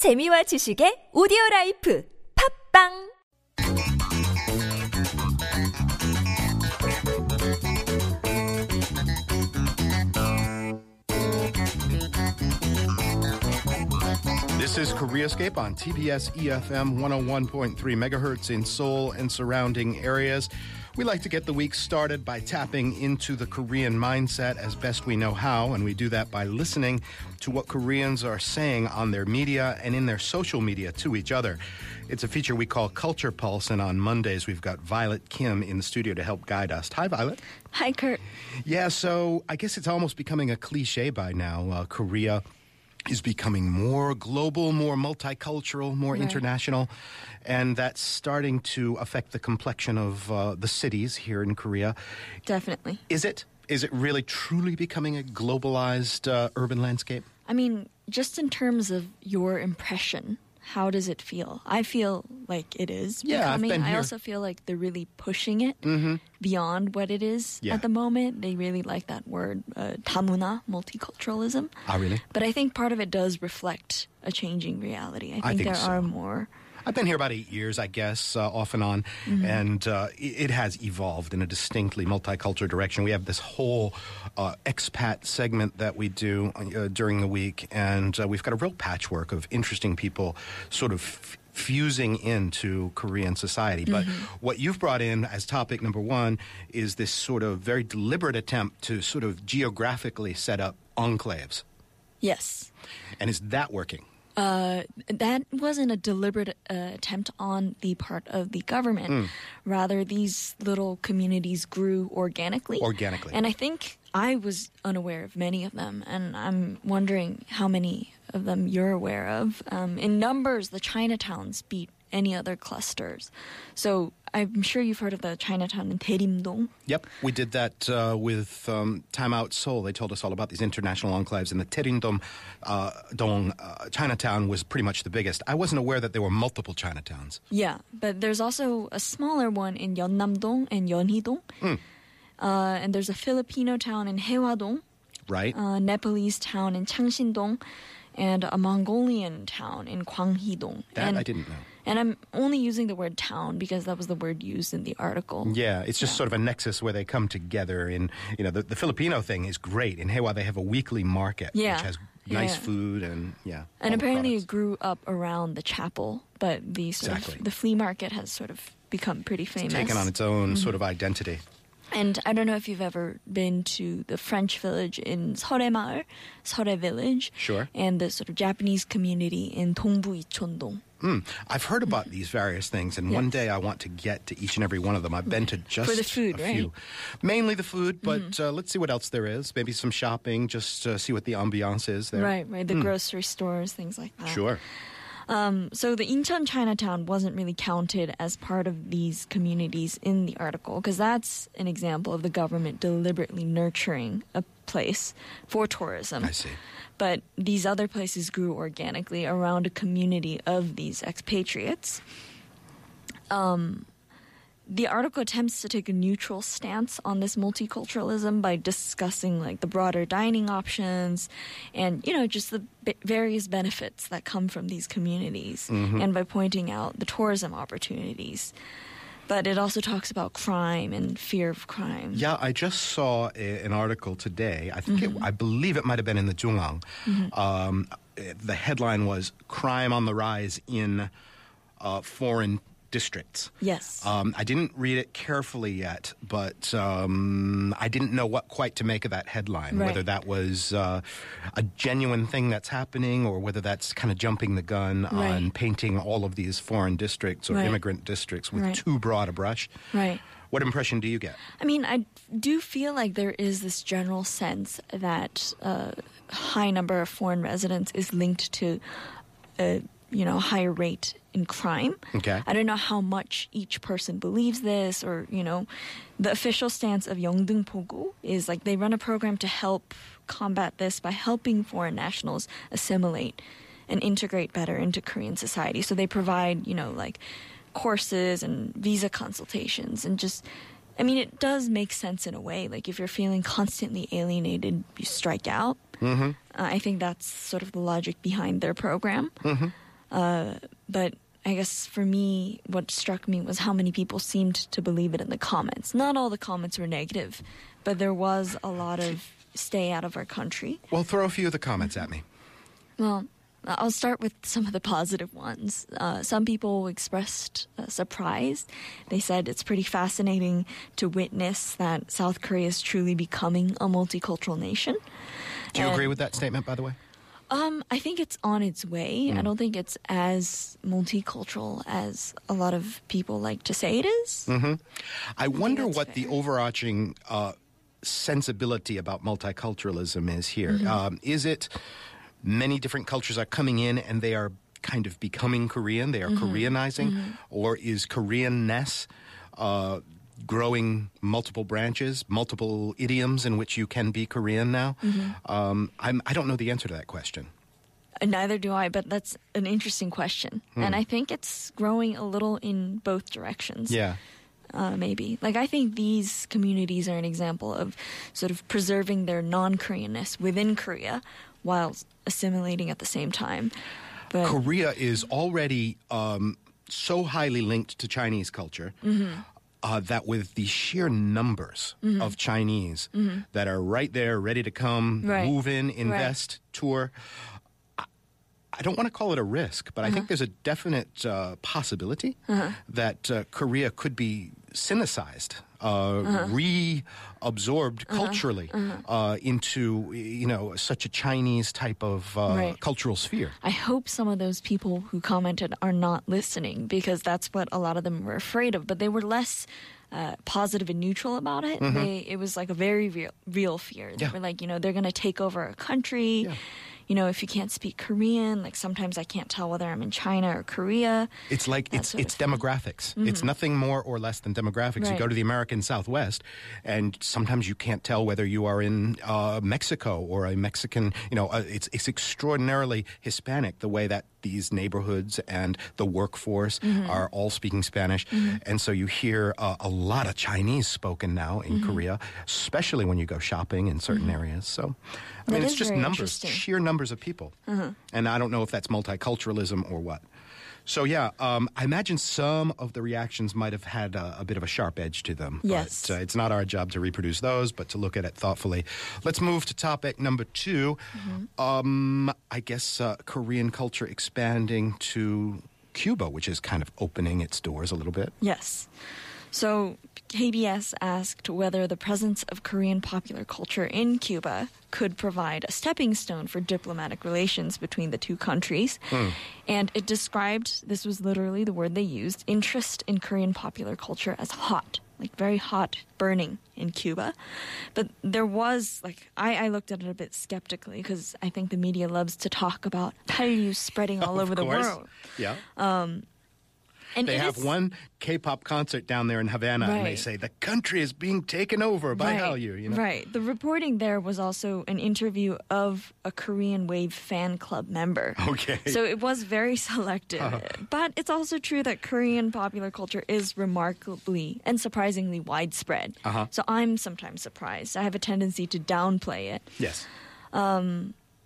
재미와 지식의 오디오 라이프 팝빵 This is Koreascape on TBS EFM 101.3 megahertz in Seoul and surrounding areas. We like to get the week started by tapping into the Korean mindset as best we know how, and we do that by listening to what Koreans are saying on their media and in their social media to each other. It's a feature we call Culture Pulse, and on Mondays we've got Violet Kim in the studio to help guide us. Hi, Violet. Hi, Kurt. Yeah, so I guess it's almost becoming a cliche by now. Uh, Korea is becoming more global, more multicultural, more Right. international, and that's starting to affect the complexion of uh, the cities here in Korea. Definitely. Is it? Is it really truly becoming a globalized uh, urban landscape? I mean, just in terms of your impression, how does it feel? I feel like it is yeah, becoming. I've been here. I also feel like they're really pushing it mm-hmm. beyond what it is yeah. at the moment. They really like that word, uh, tamuna, multiculturalism. Ah, really? But I think part of it does reflect a changing reality. I think, I think there so. are more I've been here about eight years, I guess, uh, off and on, and uh, it, it has evolved in a distinctly multicultural direction. We have this whole uh, expat segment that we do uh, during the week, and uh, we've got a real patchwork of interesting people sort of. F- Fusing into Korean society. But what you've brought in as topic number one is this sort of very deliberate attempt to sort of geographically set up enclaves. Yes. And is that working? Uh, that wasn't a deliberate uh, attempt on the part of the government. Hmm. Rather, these little communities grew organically. Organically. And I think I was unaware of many of them, and I'm wondering how many of them you're aware of. Um, in numbers, the Chinatowns beat any other clusters. So I'm sure you've heard of the Chinatown in Daerimdong. Yep, we did that uh, with um, Time Out Seoul. They told us all about these international enclaves, and the Terindom uh, Dong uh, Chinatown was pretty much the biggest. I wasn't aware that there were multiple Chinatowns. Yeah, but there's also a smaller one in Yeonnam-dong and Yeonhee-dong. Hmm. Uh, and there's a Filipino town in Hyehwa-dong, Right? a Nepalese town in Changshin-dong, and a Mongolian town in Gwanghee-dong. that and, I didn't know. And I'm only using the word town because that was the word used in the article. Yeah, it's just sort of a nexus where they come together. And you know, the, the Filipino thing is great. In Hyehwa, they have a weekly market, Yeah. which has nice Yeah. food and yeah. And apparently it grew up around the chapel, but the sort Exactly. of the flea market has sort of become pretty famous. taken on its own Mm-hmm. sort of identity. And I don't know if you've ever been to the French village in Seoraema을, Seorae Village. Sure. And the sort of Japanese community in Dongbu Ichondong. Mm. I've heard about these various things, and one day I want to get to each and every one of them. I've been to just the food, a right? few, mainly the food, but uh, let's see what else there is. Maybe some shopping, just uh, see what the ambiance is there. Right, right. The grocery stores, things like that. Sure. So the Incheon Chinatown wasn't really counted as part of these communities in the article because that's an example of the government deliberately nurturing a place for tourism. I see. But these other places grew organically around a community of these expatriates. Um, the article attempts to take a neutral stance on this multiculturalism by discussing like the broader dining options and you know just the b- various benefits that come from these communities and by pointing out the tourism opportunities but it also talks about crime and fear of crime Yeah, I just saw a, an article today. I think Mm-hmm. it, I believe it might have been in the JoongAng. Um, the headline was "Crime on the Rise in uh, Foreign Districts." yes Um, I didn't read it carefully yet, but um, I didn't know what quite to make of that headline. Right. Whether that was uh, a genuine thing that's happening, or whether that's kind of jumping the gun on painting all of these foreign districts or Right. immigrant districts with Right. too broad a brush. right What impression do you get? I mean, I do feel like there is this general sense that a high number of foreign residents is linked to a you know higher rate in crime. Okay. I don't know how much each person believes this, or you know, the official stance of Yeongdeungpo-gu is like they run a program to help combat this by helping foreign nationals assimilate and integrate better into Korean society. So they provide you know like courses and visa consultations and just I mean, it does make sense in a way. Like, if you're feeling constantly alienated, you strike out. Mm-hmm. Uh, I think that's sort of the logic behind their program. Uh, but I guess for me, what struck me was how many people seemed to believe it in the comments. Not all the comments were negative, but there was a lot of stay out of our country. Well, throw a few of the comments at me. Well, I'll start with some of the positive ones. Uh, some people expressed uh, surprise. They said it's pretty fascinating to witness that South Korea is truly becoming a multicultural nation. Do you And- agree with that statement, by the way? Um, I think it's on its way. Hmm. I don't think it's as multicultural as a lot of people like to say it is. Mm-hmm. I wonder that's what the overarching uh, sensibility about multiculturalism is here. Mm-hmm. Um, is it many different cultures are coming in and they are kind of becoming Korean, they are Mm-hmm. Koreanizing, or is Koreanness uh, growing multiple branches, multiple idioms in which you can be Korean now? Mm-hmm. Um, I'm, I don't know the answer to that question. Uh, Neither do I, but that's an interesting question. Hmm. And I think it's growing a little in both directions. Yeah. uh, maybe. Like, I think these communities are an example of sort of preserving their non Koreanness within Korea while assimilating at the same time. But Korea is already um, so highly linked to Chinese culture Mm-hmm. Uh, that with the sheer numbers of Chinese that are right there, ready to come, Mm-hmm. Right. move in, invest, tour. I- I don't want to call it a risk, but I Uh-huh. think there's a definite uh, possibility that uh, Korea could be Sinicized, uh, Uh-huh. reabsorbed culturally uh, into you know such a Chinese type of uh, Right. cultural sphere. I hope some of those people who commented are not listening because that's what a lot of them were afraid of. But they were less uh, positive and neutral about it. They, it was like a very real, real fear. They Mm-hmm. Yeah. were like, you know, they're going to take over a country. Yeah. You know, if you can't speak Korean, like sometimes I can't tell whether I'm in China or Korea. It's like it's it's demographics. It's nothing more or less than demographics. You go to the American Southwest, and sometimes you can't tell whether you are in uh, Mexico or a Mexican. You know, uh, it's it's extraordinarily Hispanic the way that these neighborhoods and the workforce are all speaking Spanish, and so you hear uh, a lot of Chinese spoken now in Korea, especially when you go shopping in certain areas. So, I mean, it's just numbers, sheer numbers of people, and I don't know if that's multiculturalism or what. So yeah, um, I imagine some of the reactions might have had a, a bit of a sharp edge to them. Yes. But uh, it's not our job to reproduce those, but to look at it thoughtfully. Let's move to topic number 2 Um, I guess uh, Korean culture expanding to Cuba, which is kind of opening its doors a little bit. Yes. So KBS asked whether the presence of Korean popular culture in Cuba could provide a stepping stone for diplomatic relations between the two countries. Hmm. And it described, this was literally the word they used, interest in Korean popular culture as hot, like very hot, burning in Cuba. But there was, like, I, I looked at it a bit skeptically because I think the media loves to talk about Hallyu spreading all over the world. Yeah. Um, And they have is- one K-pop concert down there in Havana, and they say the country is being taken over by Hallyu. You know? Right. The reporting there was also an interview of a Korean Wave fan club member. Okay. Uh-huh. So it was very selective. But it's also true that Korean popular culture is remarkably and surprisingly widespread. Uh-huh. So I'm sometimes surprised. I have a tendency to downplay it. Yes.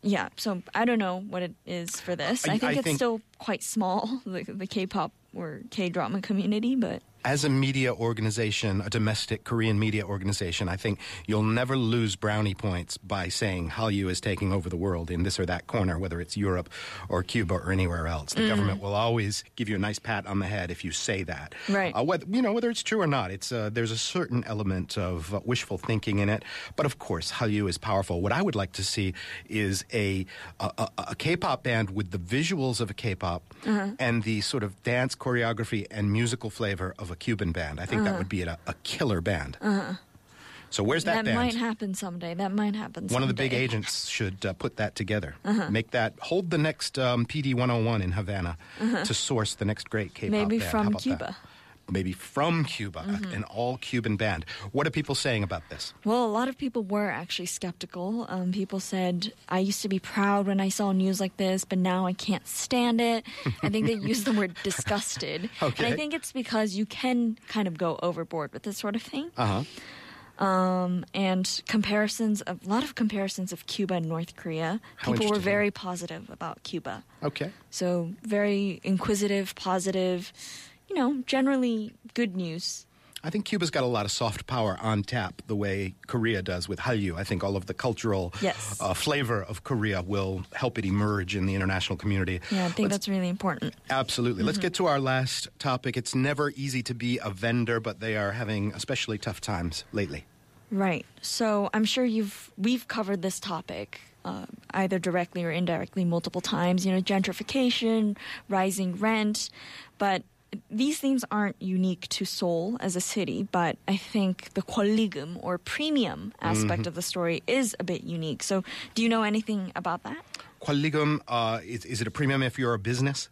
Yeah, so I don't know what it is for this. I- I, think I it's think- still quite small, the, the K-pop or K-drama community, but as a media organization, a domestic Korean media organization, I think you'll never lose brownie points by saying Hallyu is taking over the world in this or that corner, whether it's Europe or Cuba or anywhere else. Mm. The government will always give you a nice pat on the head if you say that. Right. Uh, whether, you know, whether it's true or not, it's uh, there's a certain element of uh, wishful thinking in it. But of course, Hallyu is powerful. What I would like to see is a a, a, K-pop band with the visuals of a K-pop Uh-huh. and the sort of dance choreography and musical flavor of a Cuban band. I think that would be a, a killer band. So where's that, Uh-huh. that, band? might happen someday. That might happen One of the big agents should uh, put that together. Uh-huh. Make that hold the next um, PD 101 in Havana to source the next great K-pop Uh-huh. Maybe band. from Cuba. that? Maybe from Cuba, Mm-hmm. an all Cuban band. What are people saying about this? Well, a lot of people were actually skeptical. Um, people said, I used to be proud when I saw news like this, but now I can't stand it. I think they used the word disgusted. And Okay. I think it's because you can kind of go overboard with this sort of thing. Uh huh. Um, and comparisons of a lot of comparisons of Cuba and North Korea. How People were very positive about Cuba. Okay. So very inquisitive, positive, you know, generally good news. I think Cuba's got a lot of soft power on tap, the way Korea does with Hallyu. I think all of the cultural Yes. uh, flavor of Korea will help it emerge in the international community. Yeah, I think Let's- that's really important. Absolutely. Mm-hmm. Let's get to our last topic. It's never easy to be a vendor, but they are having especially tough times lately. Right. So I'm sure you've we've covered this topic uh, either directly or indirectly multiple times. You know, gentrification, rising rent, but these themes aren't unique to Seoul as a city, but I think the gwolligeum or premium aspect mm-hmm. of the story is a bit unique. So, do you know anything about that? Gwolligeum, uh, is, is it a premium if you're a business?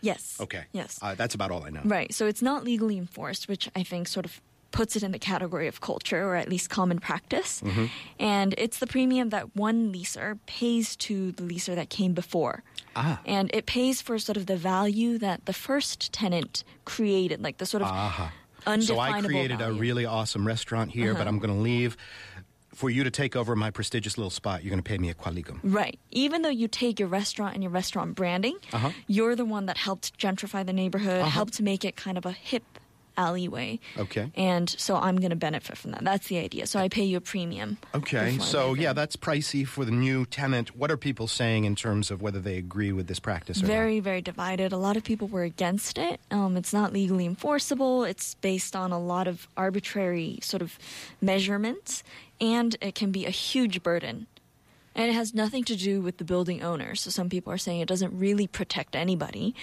Yes. Okay. Yes. Uh, that's about all I know. Right. So it's not legally enforced, which I think sort of puts it in the category of culture or at least common practice. Mm-hmm. And it's the premium that one leaser pays to the leaser that came before. Ah. And it pays for sort of the value that the first tenant created, like the sort of. So undefinable I created value. a really awesome restaurant here, Uh-huh. but I'm going to leave. For you to take over my prestigious little spot, you're going to pay me a gwolligeum. Right. Even though you take your restaurant and your restaurant branding, Uh-huh. you're the one that helped gentrify the neighborhood, helped make it kind of a hip alleyway. Okay. And so I'm going to benefit from that. That's the idea. So I pay you a premium. Okay, so yeah, that's pricey for the new tenant. What are people saying in terms of whether they agree with this practice or not? Very, very divided. A lot of people were against it. Um, it's not legally enforceable. It's based on a lot of arbitrary sort of measurements, and it can be a huge burden. And it has nothing to do with the building owner. So some people are saying it doesn't really protect anybody.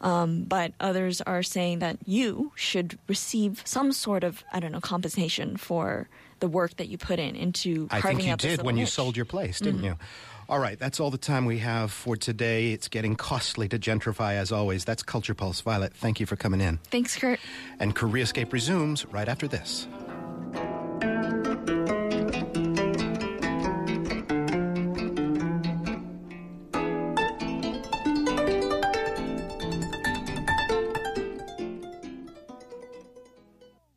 Um, but others are saying that you should receive some sort of, I don't know, compensation for the work that you put in into I think you did when little you sold your place, didn't you? All right, that's all the time we have for today. It's getting costly to gentrify as always. That's Culture Pulse. Violet, thank you for coming in. Thanks, Kurt. And Career Koreascape resumes right after this.